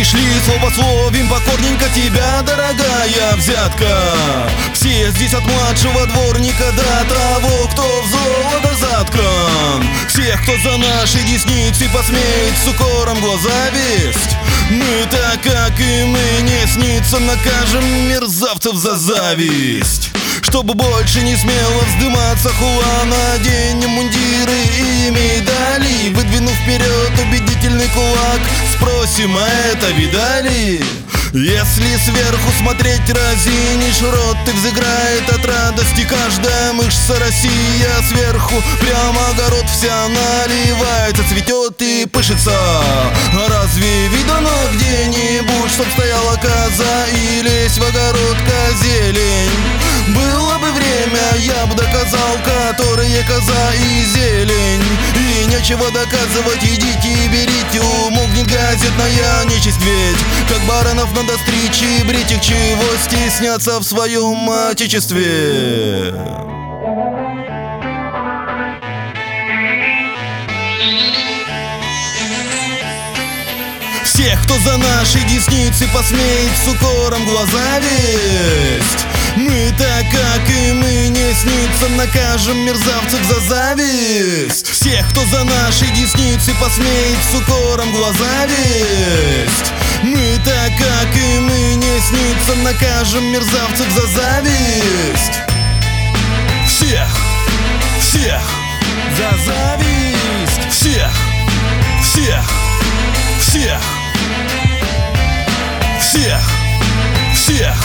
Пришли слово словим покорненько тебя, дорогая взятка. Все здесь от младшего дворника до того, кто в золото заткан Всех, кто за наши десницы посмеет с укором глаза весть. Мы так, как и мы, не снится, накажем мерзавцев за зависть. Чтобы больше не смело вздыматься хула Наденем мундиры Спросим, а это видали? Если сверху смотреть разинишь рот Ты взыграет от радости каждая мышца Россия Сверху прямо огород вся наливается Цветет и пышется. А разве видано где-нибудь Чтоб стояла коза и лезь в огород козелень было бы время, я бы доказал, которые коза и зелень. И нечего доказывать, идите и берите, умолкнет газетная нечисть ведь Как баранов надо стричь и брить их, чего стесняться в своем отечестве. Всех, кто за наши десницы посмеет с укором глаза весть мы так, как и мы, не снится Накажем мерзавцев за зависть Всех, кто за наши десницы посмеет С укором глаза весть Мы так, как и мы, не снится Накажем мерзавцев за зависть. Всех, всех за зависть. Всех, всех, всех. Всех, всех